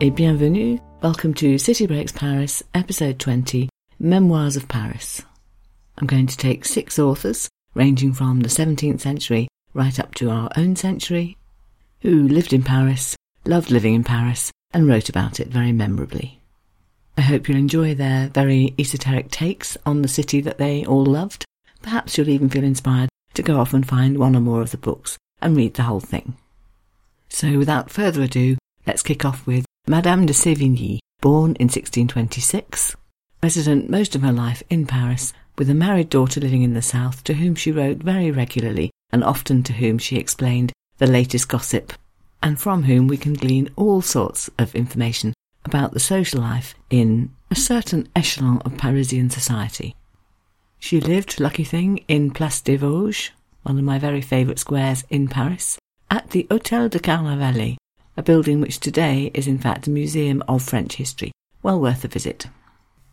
et bienvenue. Welcome to City Breaks Paris, episode 20 Memoirs of Paris. I'm going to take six authors, ranging from the 17th century right up to our own century, who lived in Paris, loved living in Paris, and wrote about it very memorably. I hope you'll enjoy their very esoteric takes on the city that they all loved. Perhaps you'll even feel inspired to go off and find one or more of the books and read the whole thing. So without further ado, let's kick off with Madame de Sévigné, born in 1626, resident most of her life in Paris, with a married daughter living in the south to whom she wrote very regularly and often to whom she explained the latest gossip, and from whom we can glean all sorts of information about the social life in a certain echelon of Parisian society. She lived, lucky thing, in Place des Vosges, one of my very favourite squares in Paris, at the Hôtel de Carnavalet, a building which today is in fact a museum of French history, well worth a visit.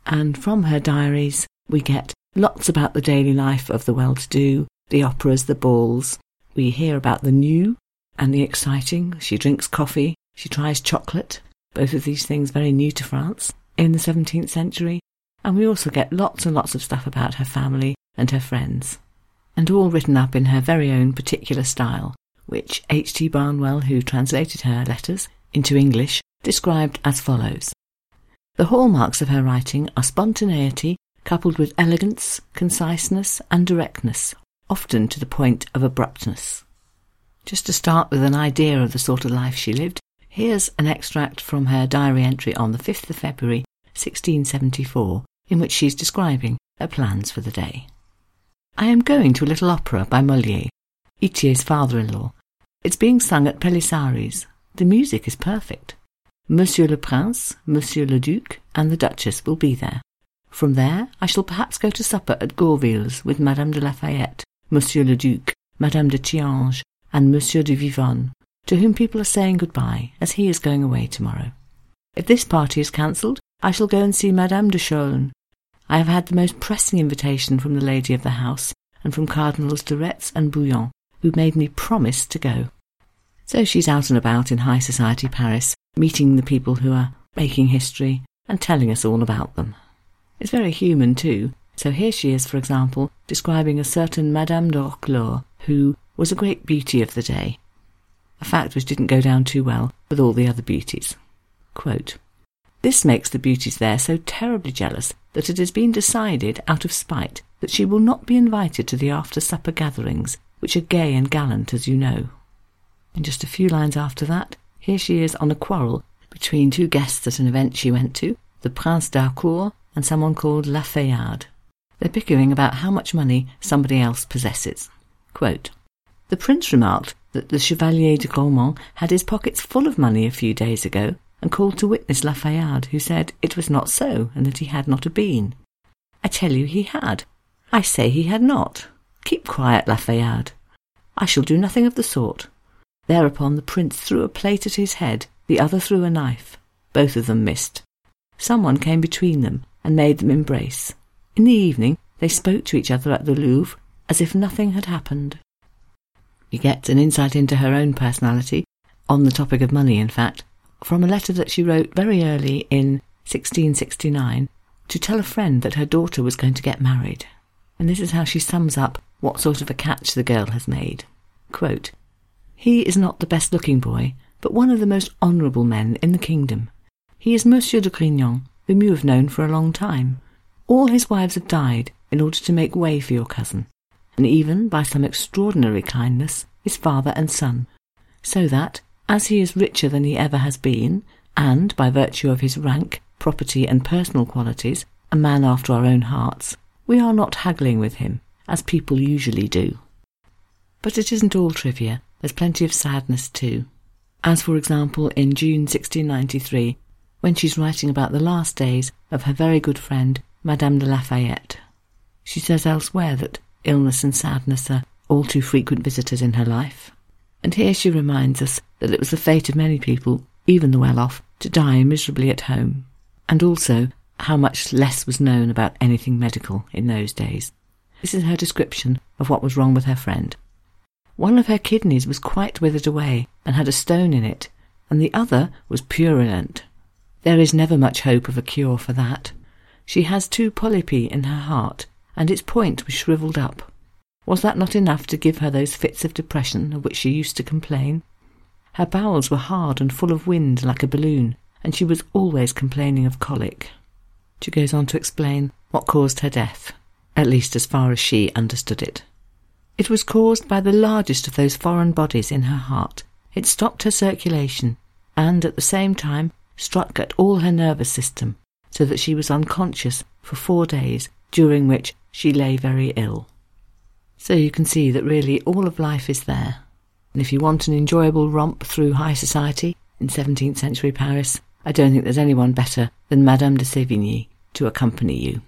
And from her diaries, we get lots about the daily life of the well to do, the operas, the balls. We hear about the new and the exciting. She drinks coffee, she tries chocolate, both of these things very new to France in the 17th century. And we also get lots and lots of stuff about her family and her friends, and all written up in her very own particular style, which H.T. Barnwell, who translated her letters into English, described as follows. The hallmarks of her writing are spontaneity coupled with elegance, conciseness, and directness, often to the point of abruptness. Just to start with an idea of the sort of life she lived, here's an extract from her diary entry on the 5th of February 1674, in which she's describing her plans for the day. I am going to a little opera by Molière, Ithier's father-in-law. It's being sung at Pelissari's. The music is perfect. Monsieur le Prince, Monsieur le Duc, and the Duchess will be there. From there, I shall perhaps go to supper at Gourville's with Madame de Lafayette, Monsieur le Duc, Madame de Thianges, and Monsieur de Vivonne, to whom people are saying goodbye, as he is going away tomorrow. If this party is cancelled, I shall go and see Madame de Chaulnes. I have had the most pressing invitation from the lady of the house, and from Cardinals de Retz and Bouillon, who made me promise to go. So she's out and about in high society Paris, meeting the people who are making history and telling us all about them. It's very human, too. So here she is, for example, describing a certain Madame d'Harcourt, who was a great beauty of the day. A fact which didn't go down too well with all the other beauties. Quote, this makes the beauties there so terribly jealous that it has been decided, out of spite, that she will not be invited to the after-supper gatherings, which are gay and gallant, as you know. And just a few lines after that, here she is on a quarrel between two guests at an event she went to, the Prince d'Harcourt and someone called La Fayard. They're bickering about how much money somebody else possesses. Quote, the prince remarked that the Chevalier de Grammont had his pockets full of money a few days ago, and called to witness La Fayard, who said it was not so, and that he had not a bean. I tell you he had. I say he had not. Keep quiet, Lafayette. I shall do nothing of the sort. Thereupon the prince threw a plate at his head, the other threw a knife. Both of them missed. Someone came between them and made them embrace. In the evening they spoke to each other at the Louvre as if nothing had happened. You get an insight into her own personality, on the topic of money in fact, from a letter that she wrote very early in 1669 to tell a friend that her daughter was going to get married. And this is how she sums up what sort of a catch the girl has made. Quote, he is not the best looking boy, but one of the most honourable men in the kingdom. He is Monsieur de Grignan, whom you have known for a long time. All his wives have died in order to make way for your cousin, and even, by some extraordinary kindness, his father and son, so that, as he is richer than he ever has been, and, by virtue of his rank, property, and personal qualities, a man after our own hearts, we are not haggling with him, as people usually do. But it isn't all trivia. There's plenty of sadness too. As, for example, in June 1693, when she's writing about the last days of her very good friend, Madame de Lafayette. She says elsewhere that illness and sadness are all too frequent visitors in her life. And here she reminds us that it was the fate of many people, even the well off, to die miserably at home, and also how much less was known about anything medical in those days. This is her description of what was wrong with her friend. One of her kidneys was quite withered away and had a stone in it, and the other was purulent, There is never much hope of a cure for that. She has two polypi in her heart, and its point was shriveled up. Was that not enough to give her those fits of depression of which she used to complain? Her bowels were hard and full of wind like a balloon, and she was always complaining of colic. She goes on to explain what caused her death, at least as far as she understood it. It was caused by the largest of those foreign bodies in her heart. It stopped her circulation, and at the same time struck at all her nervous system, so that she was unconscious for four days, during which she lay very ill. So you can see that really all of life is there. And if you want an enjoyable romp through high society in 17th century Paris, I don't think there's anyone better than Madame de Sévigné to accompany you.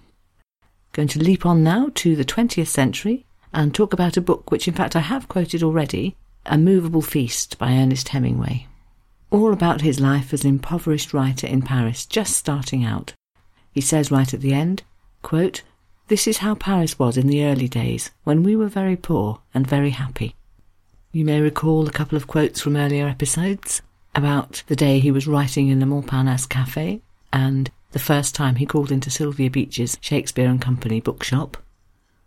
Going to leap on now to the 20th century and talk about a book which, in fact, I have quoted already A Movable Feast by Ernest Hemingway. All about his life as an impoverished writer in Paris, just starting out. He says right at the end, quote, This is how Paris was in the early days, when we were very poor and very happy. You may recall a couple of quotes from earlier episodes about the day he was writing in the Montparnasse Cafe and the first time he called into Sylvia Beach's Shakespeare and Company bookshop.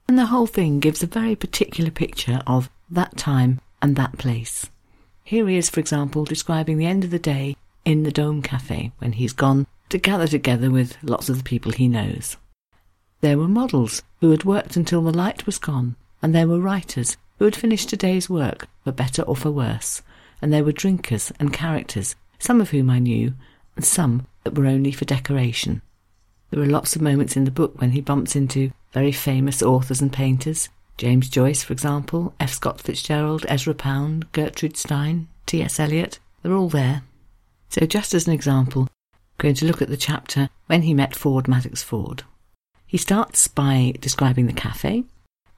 And the whole thing gives a very particular picture of that time and that place. Here he is, for example, describing the end of the day in the Dome Cafe when he's gone to gather together with lots of the people he knows. There were models who had worked until the light was gone, and there were writers who had finished a day's work, for better or for worse, and there were drinkers and characters, some of whom I knew, and some that were only for decoration. There are lots of moments in the book when he bumps into very famous authors and painters. James Joyce, for example, F. Scott Fitzgerald, Ezra Pound, Gertrude Stein, T.S. Eliot. They're all there. So, just as an example, I'm going to look at the chapter when he met Ford Madox Ford. He starts by describing the cafe.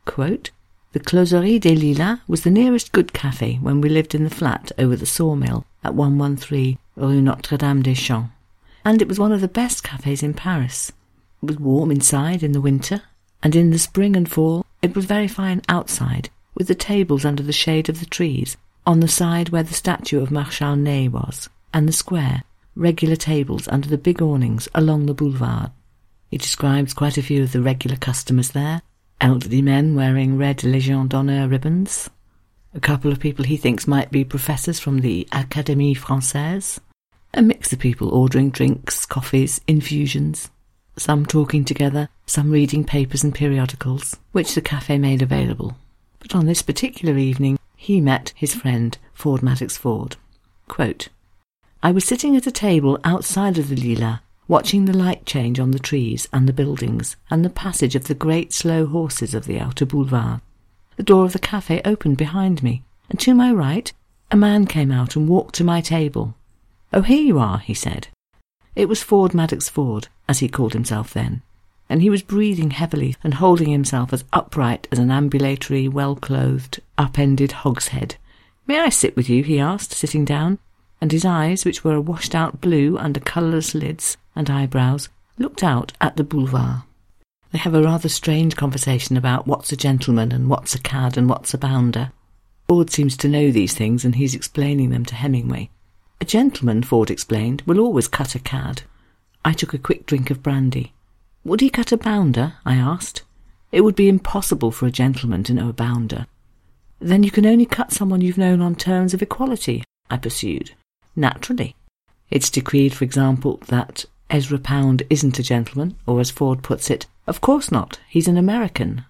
Quote, the Closerie des Lilas was the nearest good cafe when we lived in the flat over the sawmill at 113 Rue Notre Dame des Champs and it was one of the best cafes in Paris. It was warm inside in the winter, and in the spring and fall it was very fine outside, with the tables under the shade of the trees, on the side where the statue of Marshal Ney was, and the square, regular tables under the big awnings along the boulevard. He describes quite a few of the regular customers there, elderly men wearing red Légion d'honneur ribbons, a couple of people he thinks might be professors from the Académie Française, a mix of people ordering drinks, coffees, infusions, some talking together, some reading papers and periodicals, which the cafe made available. But on this particular evening, he met his friend Ford Madox Ford. Quote, I was sitting at a table outside of the Lilas, watching the light change on the trees and the buildings, and the passage of the great slow horses of the outer boulevard. The door of the cafe opened behind me, and to my right, a man came out and walked to my table. Oh, here you are, he said. It was Ford Madox Ford, as he called himself then, and he was breathing heavily and holding himself as upright as an ambulatory, well-clothed, up-ended hogshead. May I sit with you? he asked, sitting down, and his eyes, which were a washed-out blue under colourless lids and eyebrows, looked out at the boulevard. They have a rather strange conversation about what's a gentleman and what's a cad and what's a bounder. Ford seems to know these things, and he's explaining them to Hemingway. A gentleman, Ford explained, will always cut a cad. I took a quick drink of brandy. Would he cut a bounder? I asked. It would be impossible for a gentleman to know a bounder. Then you can only cut someone you've known on terms of equality, I pursued. Naturally. It's decreed, for example, that Ezra Pound isn't a gentleman, or as Ford puts it, of course not, he's an American.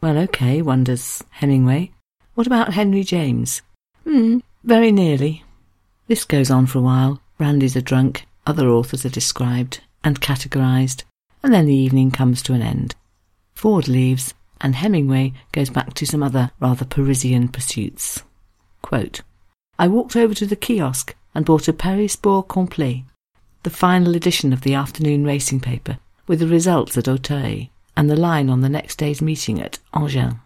Well, okay, wonders Hemingway. What about Henry James? Hmm, very nearly. This goes on for a while. Brandies are drunk, other authors are described and categorized, and then the evening comes to an end. Ford leaves, and Hemingway goes back to some other rather Parisian pursuits. Quote, I walked over to the kiosk and bought a Paris Sport Complet, the final edition of the afternoon racing paper, with the results at Auteuil and the line on the next day's meeting at Enghien.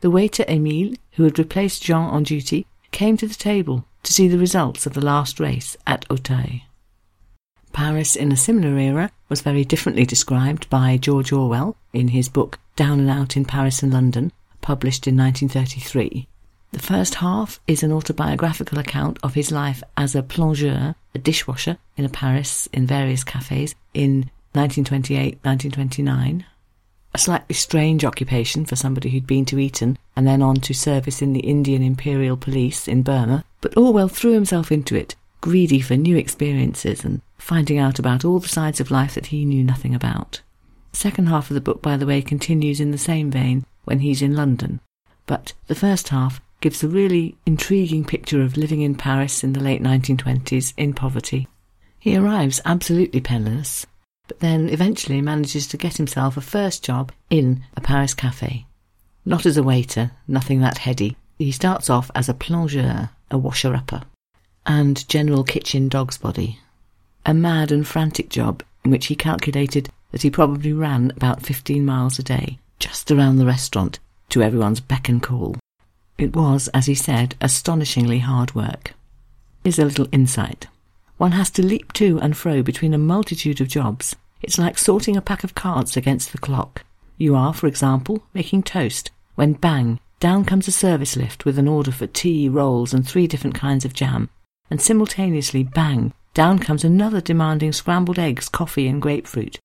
The waiter Emile, who had replaced Jean on duty, came to the table to see the results of the last race at Auteuil. Paris in a similar era was very differently described by George Orwell in his book Down and Out in Paris and London, published in 1933. The first half is an autobiographical account of his life as a plongeur, a dishwasher in a Paris in various cafes in 1928 1929. A slightly strange occupation for somebody who'd been to Eton and then on to service in the Indian Imperial Police in Burma, but Orwell threw himself into it, greedy for new experiences and finding out about all the sides of life that he knew nothing about. The second half of the book, by the way, continues in the same vein when he's in London, but the first half gives a really intriguing picture of living in Paris in the late 1920s in poverty. He arrives absolutely penniless, but then eventually manages to get himself a first job in a Paris cafe. Not as a waiter, nothing that heady. He starts off as a plongeur, a washer-upper, and general kitchen dog's body. A mad and frantic job in which he calculated that he probably ran about 15 miles a day, just around the restaurant, to everyone's beck and call. It was, as he said, astonishingly hard work. Here's a little insight. One has to leap to and fro between a multitude of jobs. It's like sorting a pack of cards against the clock. You are, for example, making toast, when bang, down comes a service lift with an order for tea, rolls, and three different kinds of jam, and simultaneously, bang, down comes another demanding scrambled eggs, coffee, and grapefruit.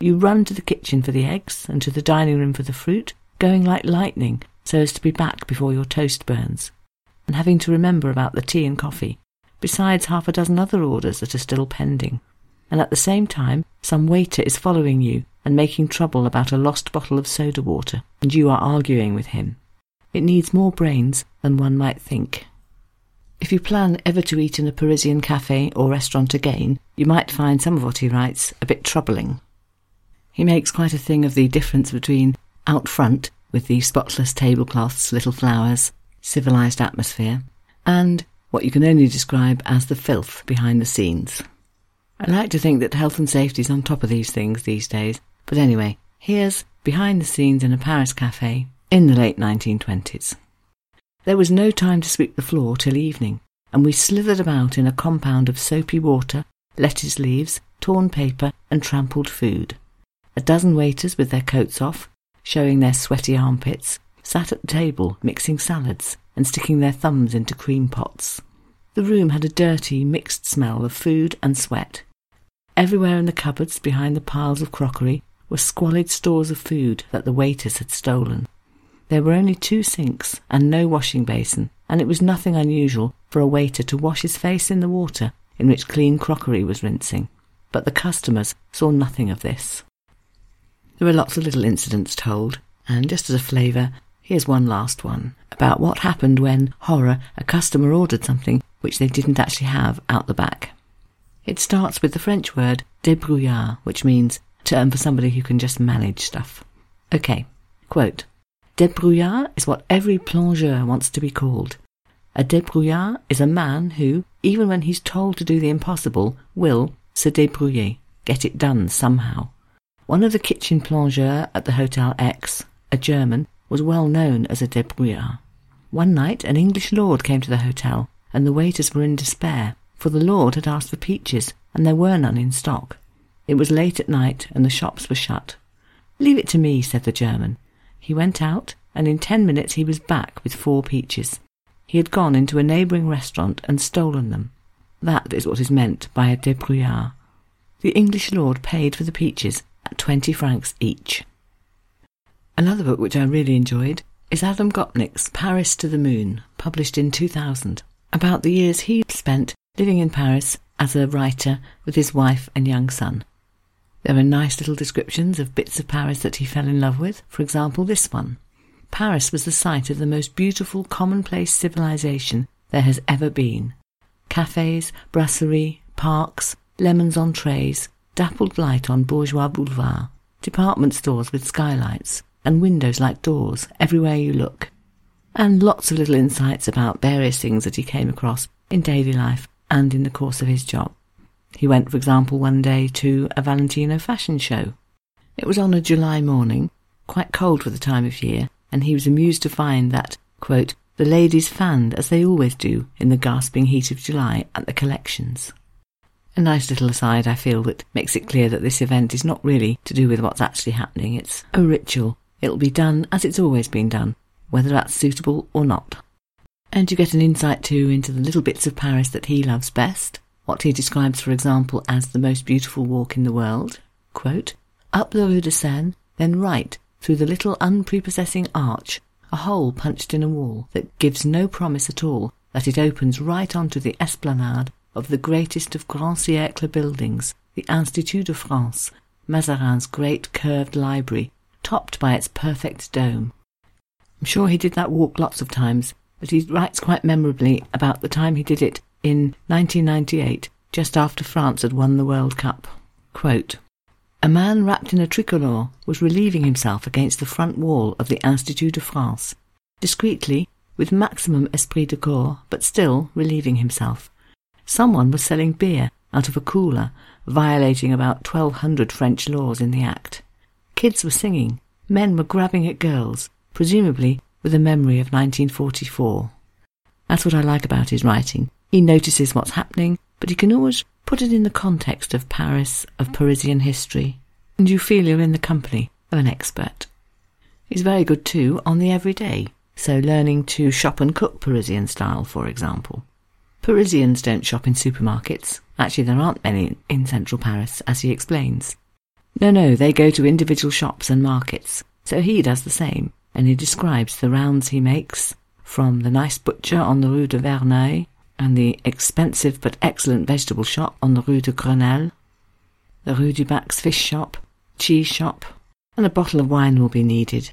You run to the kitchen for the eggs and to the dining room for the fruit, going like lightning, so as to be back before your toast burns, and having to remember about the tea and coffee, besides half a dozen other orders that are still pending. And at the same time, some waiter is following you and making trouble about a lost bottle of soda water, and you are arguing with him. It needs more brains than one might think. If you plan ever to eat in a Parisian cafe or restaurant again, you might find some of what he writes a bit troubling. He makes quite a thing of the difference between out front with the spotless tablecloths, little flowers, civilized atmosphere, and what you can only describe as the filth behind the scenes. I like to think that health and safety is on top of these things these days, but anyway, here's behind the scenes in a Paris cafe in the late 1920s. There was no time to sweep the floor till evening, and we slithered about in a compound of soapy water, lettuce leaves, torn paper, and trampled food. A dozen waiters with their coats off, showing their sweaty armpits, sat at the table mixing salads and sticking their thumbs into cream pots. The room had a dirty, mixed smell of food and sweat. Everywhere in the cupboards behind the piles of crockery were squalid stores of food that the waiters had stolen. There were only two sinks and no washing basin, and it was nothing unusual for a waiter to wash his face in the water in which clean crockery was rinsing. But the customers saw nothing of this. There were lots of little incidents told, and just as a flavour, here's one last one about what happened when, horror, a customer ordered something which they didn't actually have out the back. It starts with the French word débrouillard, which means term for somebody who can just manage stuff. Okay, quote, Débrouillard is what every plongeur wants to be called. A débrouillard is a man who, even when he's told to do the impossible, will se débrouiller, get it done somehow. One of the kitchen plongeurs at the Hotel X, a German, was well known as a débrouillard. One night an English lord came to the hotel, and the waiters were in despair, for the lord had asked for peaches, and there were none in stock. It was late at night, and the shops were shut. Leave it to me, said the German. He went out, and in ten minutes he was back with four peaches. He had gone into a neighbouring restaurant and stolen them. That is what is meant by a débrouillard. The English lord paid for the peaches at 20 francs each. Another book which I really enjoyed is Adam Gopnik's Paris to the Moon, published in 2000, about the years he spent living in Paris as a writer with his wife and young son. There are nice little descriptions of bits of Paris that he fell in love with, for example, this one. Paris was the site of the most beautiful commonplace civilization there has ever been. Cafes, brasseries, parks, lemons on trays, dappled light on bourgeois boulevard, department stores with skylights, and windows like doors everywhere you look. And lots of little insights about various things that he came across in daily life and in the course of his job. He went, for example, one day to a Valentino fashion show. It was on a July morning, quite cold for the time of year, and he was amused to find that, quote, the ladies fanned as they always do in the gasping heat of July at the collections. A nice little aside, I feel, that makes it clear that this event is not really to do with what's actually happening. It's a ritual. It'll be done as it's always been done, whether that's suitable or not. And you get an insight too into the little bits of Paris that he loves best, what he describes, for example, as the most beautiful walk in the world. Quote, Up the Rue de Seine, then right through the little unprepossessing arch, a hole punched in a wall that gives no promise at all that it opens right onto the esplanade of the greatest of Grand Siècle buildings, the Institut de France, Mazarin's great curved library, topped by its perfect dome. I'm sure he did that walk lots of times, but he writes quite memorably about the time he did it in 1998, just after France had won the World Cup. Quote, a man wrapped in a tricolour was relieving himself against the front wall of the Institut de France, discreetly, with maximum esprit de corps, but still relieving himself. Someone was selling beer out of a cooler, violating about 1200 French laws in the act. Kids were singing, men were grabbing at girls, presumably with a memory of 1944. That's what I like about his writing. He notices what's happening, but he can always put it in the context of Paris, of Parisian history, and you feel you're in the company of an expert. He's very good too on the everyday, so learning to shop and cook Parisian style, for example. Parisians don't shop in supermarkets. Actually, there aren't many in central Paris, as he explains. No, no, they go to individual shops and markets. So he does the same, and he describes the rounds he makes from the nice butcher on the Rue de Verneuil and the expensive but excellent vegetable shop on the Rue de Grenelle, the Rue du Bac's fish shop, cheese shop, and a bottle of wine will be needed.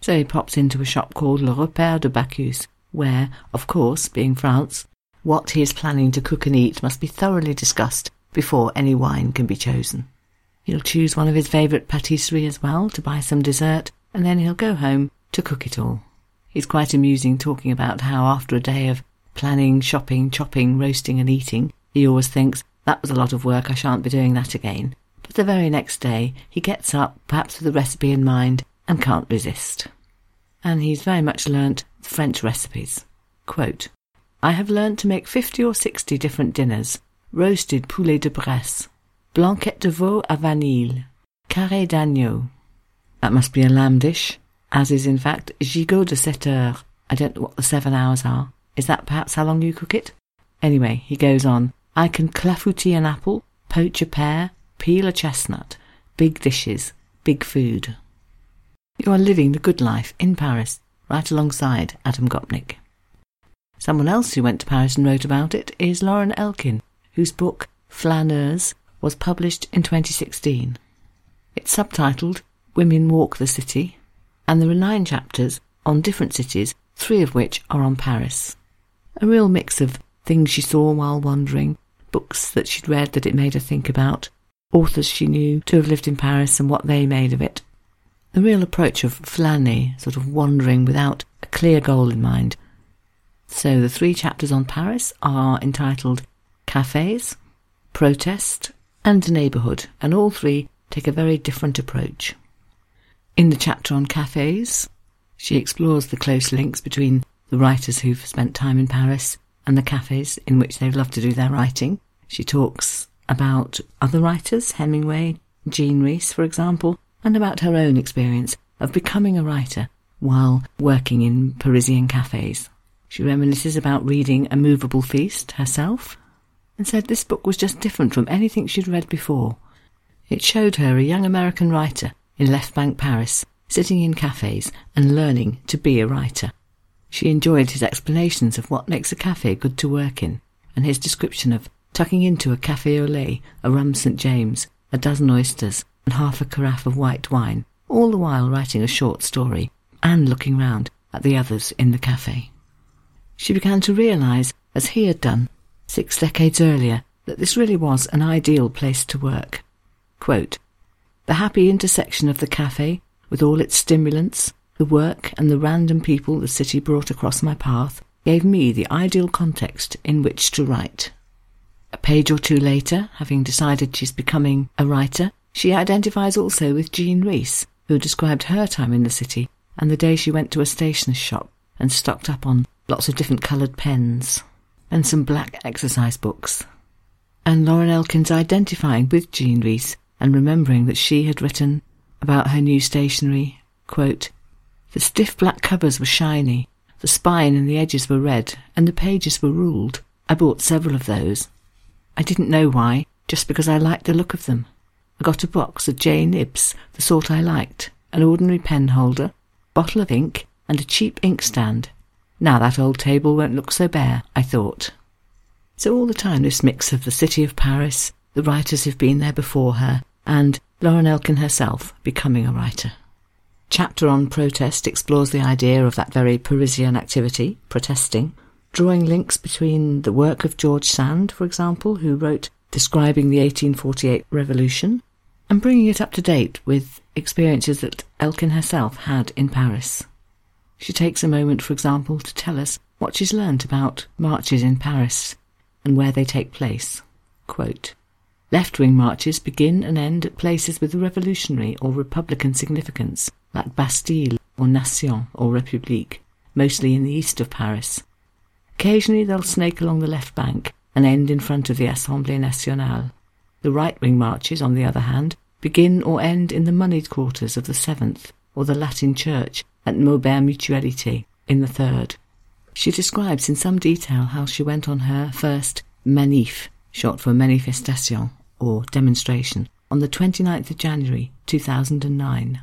So he pops into a shop called Le Repaire de Bacchus, where, of course, being France, what he is planning to cook and eat must be thoroughly discussed before any wine can be chosen. He'll choose one of his favourite patisserie as well to buy some dessert, and then he'll go home to cook it all. He's quite amusing talking about how after a day of planning, shopping, chopping, roasting, and eating, he always thinks, that was a lot of work, I shan't be doing that again. But the very next day, he gets up, perhaps with a recipe in mind, and can't resist. And he's very much learnt French recipes. Quote, I have learnt to make fifty or sixty different dinners roasted poulet de Bresse, blanquette de veau à vanille, carré d'agneau. That must be a lamb dish, as is in fact gigot de sept heures. I don't know what the seven hours are. Is that perhaps how long you cook it? Anyway, he goes on. I can clafoutis an apple, poach a pear, peel a chestnut. Big dishes, big food. You are living the good life in Paris, right alongside Adam Gopnik. Someone else who went to Paris and wrote about it is Lauren Elkin, whose book Flâneuse was published in 2016. It's subtitled Women Walk the City, and there are nine chapters on different cities, three of which are on Paris. A real mix of things she saw while wandering, books that she'd read that it made her think about, authors she knew to have lived in Paris and what they made of it. The real approach of flâner, sort of wandering without a clear goal in mind. So the three chapters on Paris are entitled Cafes, Protest, and Neighbourhood, and all three take a very different approach. In the chapter on cafes, she explores the close links between the writers who've spent time in Paris and the cafes in which they've loved to do their writing. She talks about other writers, Hemingway, Jean Rhys, for example, and about her own experience of becoming a writer while working in Parisian cafes. She reminisces about reading A Movable Feast herself and said this book was just different from anything she'd read before. It showed her a young American writer in Left Bank, Paris, sitting in cafes and learning to be a writer. She enjoyed his explanations of what makes a cafe good to work in, and his description of tucking into a cafe au lait, a rum St. James, a dozen oysters, and half a carafe of white wine, all the while writing a short story and looking round at the others in the cafe. She began to realize, as he had done six decades earlier, that this really was an ideal place to work. Quote, the happy intersection of the cafe, with all its stimulants, the work and the random people the city brought across my path gave me the ideal context in which to write. A page or two later, having decided she's becoming a writer, she identifies also with Jean Rhys, who described her time in the city and the day she went to a stationer's shop and stocked up on lots of different coloured pens and some black exercise books. And Lauren Elkin's identifying with Jean Rhys and remembering that she had written about her new stationery, quote, the stiff black covers were shiny, The spine and the edges were red, and the pages were ruled. I bought several of those. I didn't know why, just because I liked the look of them. I got a box of J nibs, the sort I liked, an ordinary pen holder, bottle of ink, and a cheap inkstand. Now that old table won't look so bare, I thought. So all the time this mix of the city of Paris, the writers who've been there before her, and Lauren Elkin herself becoming a writer. Chapter on protest explores the idea of that very Parisian activity, protesting, drawing links between the work of George Sand, for example, who wrote describing the 1848 revolution, and bringing it up to date with experiences that Elkin herself had in Paris. She takes a moment, for example, to tell us what she's learnt about marches in Paris and where they take place. Quote, Left-wing marches begin and end at places with revolutionary or republican significance, like Bastille or Nation or République, mostly in the east of Paris. Occasionally they'll snake along the left bank and end in front of the Assemblée Nationale. The right-wing marches, on the other hand, begin or end in the moneyed quarters of the Seventh or the Latin Church at Maubert Mutualité in the Third. She describes in some detail how she went on her first manif, short for manifestation, or demonstration, on the 29th of January 2009.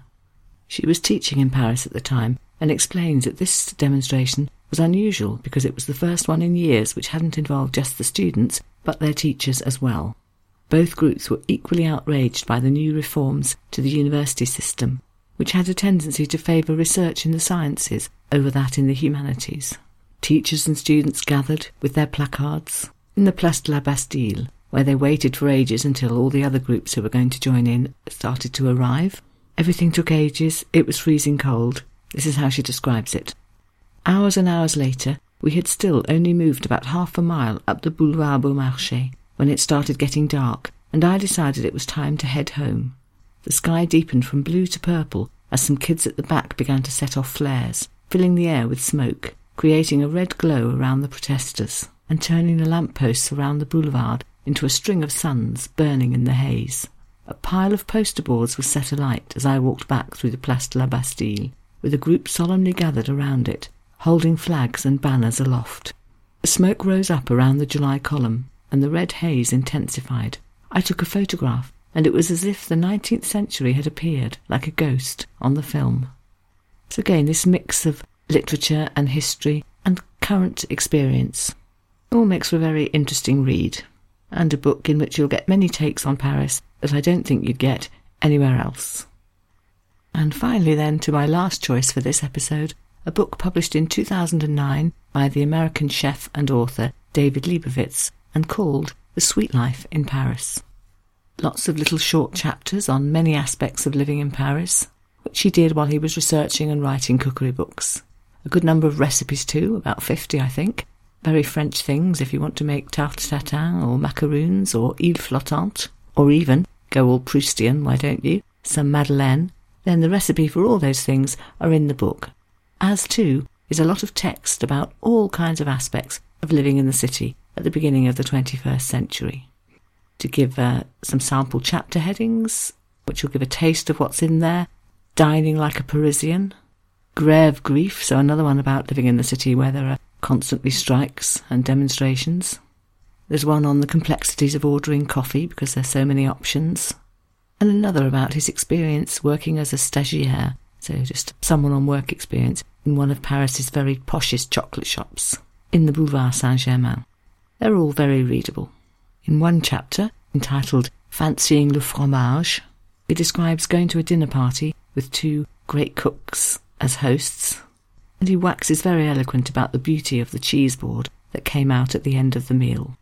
She was teaching in Paris at the time and explains that this demonstration was unusual because it was the first one in years which hadn't involved just the students but their teachers as well. Both groups were equally outraged by the new reforms to the university system, which had a tendency to favour research in the sciences over that in the humanities. Teachers and students gathered with their placards in the Place de la Bastille, where they waited for ages until all the other groups who were going to join in started to arrive. Everything took ages, it was freezing cold. This is how she describes it. Hours and hours later, we had still only moved about half a mile up the Boulevard Beaumarchais when it started getting dark, and I decided it was time to head home. The sky deepened from blue to purple as some kids at the back began to set off flares, filling the air with smoke, creating a red glow around the protesters, and turning the lamp posts around the boulevard into a string of suns burning in the haze. A pile of poster boards was set alight as I walked back through the Place de la Bastille, with a group solemnly gathered around it, holding flags and banners aloft. The smoke rose up around the July column, and the red haze intensified. I took a photograph, and it was as if the nineteenth century had appeared, like a ghost, on the film. So again, this mix of literature and history and current experience all makes for a very interesting read, and a book in which you'll get many takes on Paris that I don't think you'd get anywhere else. And finally, then, to my last choice for this episode, a book published in 2009 by the American chef and author David Lebovitz and called The Sweet Life in Paris. Lots of little short chapters on many aspects of living in Paris, which he did while he was researching and writing cookery books. A good number of recipes too, about 50 I think. Very French things if you want to make tarte tatin or macaroons or île flottante, or even, go all Proustian, why don't you, some madeleine, then the recipe for all those things are in the book as too is a lot of text about all kinds of aspects of living in the city at the beginning of the 21st century. To give uh, some sample chapter headings, which will give a taste of what's in there, dining like a Parisian, Grève grief, so another one about living in the city where there are constantly strikes and demonstrations. There's one on the complexities of ordering coffee because there's so many options, and another about his experience working as a stagiaire so just someone on work experience in one of Paris's very poshest chocolate shops in the Boulevard Saint-Germain. They're all very readable. In one chapter, entitled Fancying le fromage, he describes going to a dinner party with two great cooks as hosts, and he waxes very eloquent about the beauty of the cheese board that came out at the end of the meal.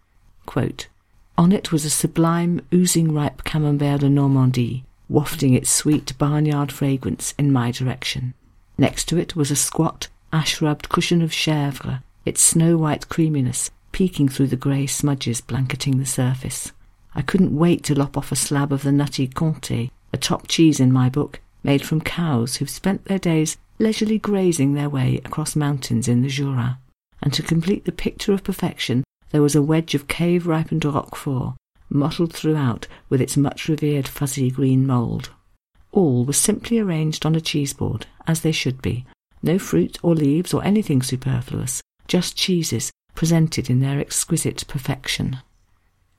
Quote, on it was a sublime, oozing ripe camembert de Normandie, wafting its sweet barnyard fragrance in my direction. Next to it was a squat, ash-rubbed cushion of chèvre, its snow-white creaminess peeking through the grey smudges blanketing the surface. I couldn't wait to lop off a slab of the nutty Comté, a top cheese in my book, made from cows who've spent their days leisurely grazing their way across mountains in the Jura. And to complete the picture of perfection, there was a wedge of cave-ripened Roquefort, mottled throughout with its much revered fuzzy green mould. All was simply arranged on a cheese board, as they should be, No fruit or leaves or anything superfluous, just cheeses presented in their exquisite perfection.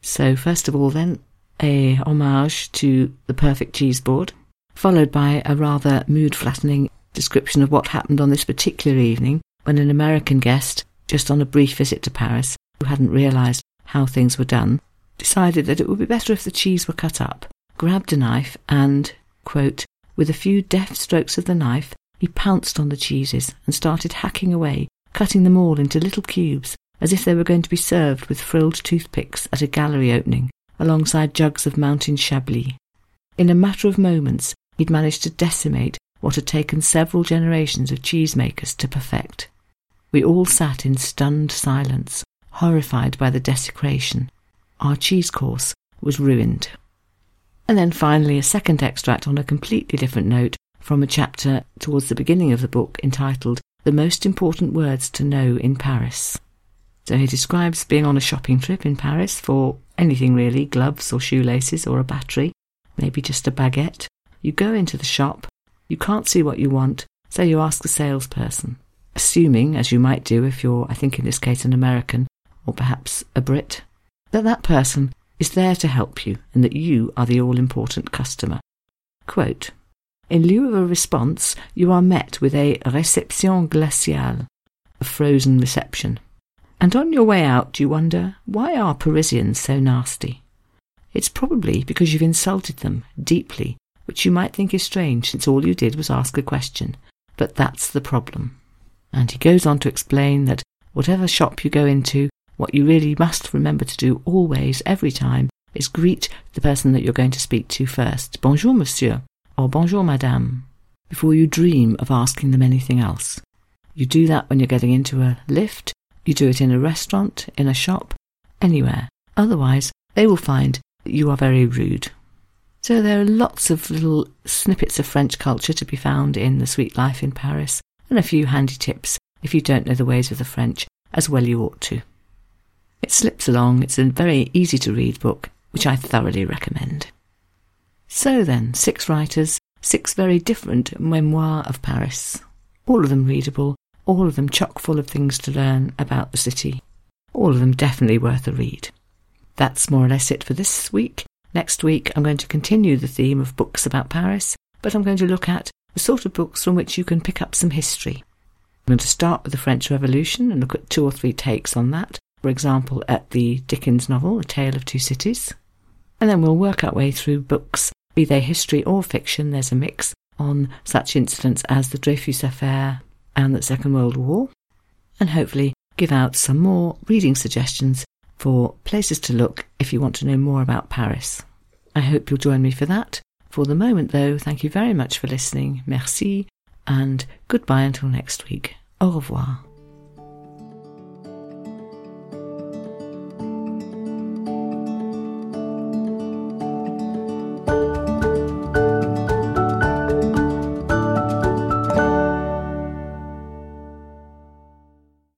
So, first of all, then, a homage to the perfect cheese board, followed by a rather mood flattening description of what happened on this particular evening when an American guest, just on a brief visit to Paris, who hadn't realised how things were done, decided that it would be better if the cheese were cut up, grabbed a knife, and, quote, with a few deft strokes of the knife, he pounced on the cheeses and started hacking away, cutting them all into little cubes, as if they were going to be served with frilled toothpicks at a gallery opening, alongside jugs of mountain chablis. In a matter of moments, he'd managed to decimate what had taken several generations of cheesemakers to perfect. We all sat in stunned silence, horrified by the desecration. Our cheese course was ruined. And then finally, a second extract on a completely different note from a chapter towards the beginning of the book entitled The Most Important Words to Know in Paris. So he describes being on a shopping trip in Paris for anything really gloves or shoelaces or a battery, maybe just a baguette. You go into the shop, you can't see what you want, so you ask the salesperson, assuming, as you might do if you're, I think in this case, an American or perhaps a Brit, that that person is there to help you and that you are the all important customer. Quote, in lieu of a response, you are met with a réception glaciale, a frozen reception. And on your way out, you wonder, why are Parisians so nasty? It's probably because you've insulted them deeply which you might think is strange since all you did was ask a question. But that's the problem. And he goes on to explain that whatever shop you go into, what you really must remember to do always, every time, is greet the person that you're going to speak to first. Bonjour, monsieur, or bonjour, madame, before you dream of asking them anything else. You do that when you're getting into a lift, you do it in a restaurant, in a shop, anywhere. Otherwise, they will find that you are very rude. So there are lots of little snippets of French culture to be found in The Sweet Life in Paris, and a few handy tips if you don't know the ways of the French, as well you ought to. It slips along, it's a very easy to read book, which I thoroughly recommend. So then, six writers, six very different memoirs of Paris, all of them readable, all of them chock full of things to learn about the city, all of them definitely worth a read. That's more or less it for this week. Next week, I'm going to continue the theme of books about Paris, but I'm going to look at the sort of books from which you can pick up some history. I'm going to start with the French Revolution and look at two or three takes on that, for example, at the Dickens novel, A Tale of Two Cities. And then we'll work our way through books, be they history or fiction, there's a mix, on such incidents as the Dreyfus Affair and the Second World War, and hopefully give out some more reading suggestions for places to look if you want to know more about Paris. I hope you'll join me for that. For the moment, though, thank you very much for listening. Merci, and goodbye until next week. Au revoir.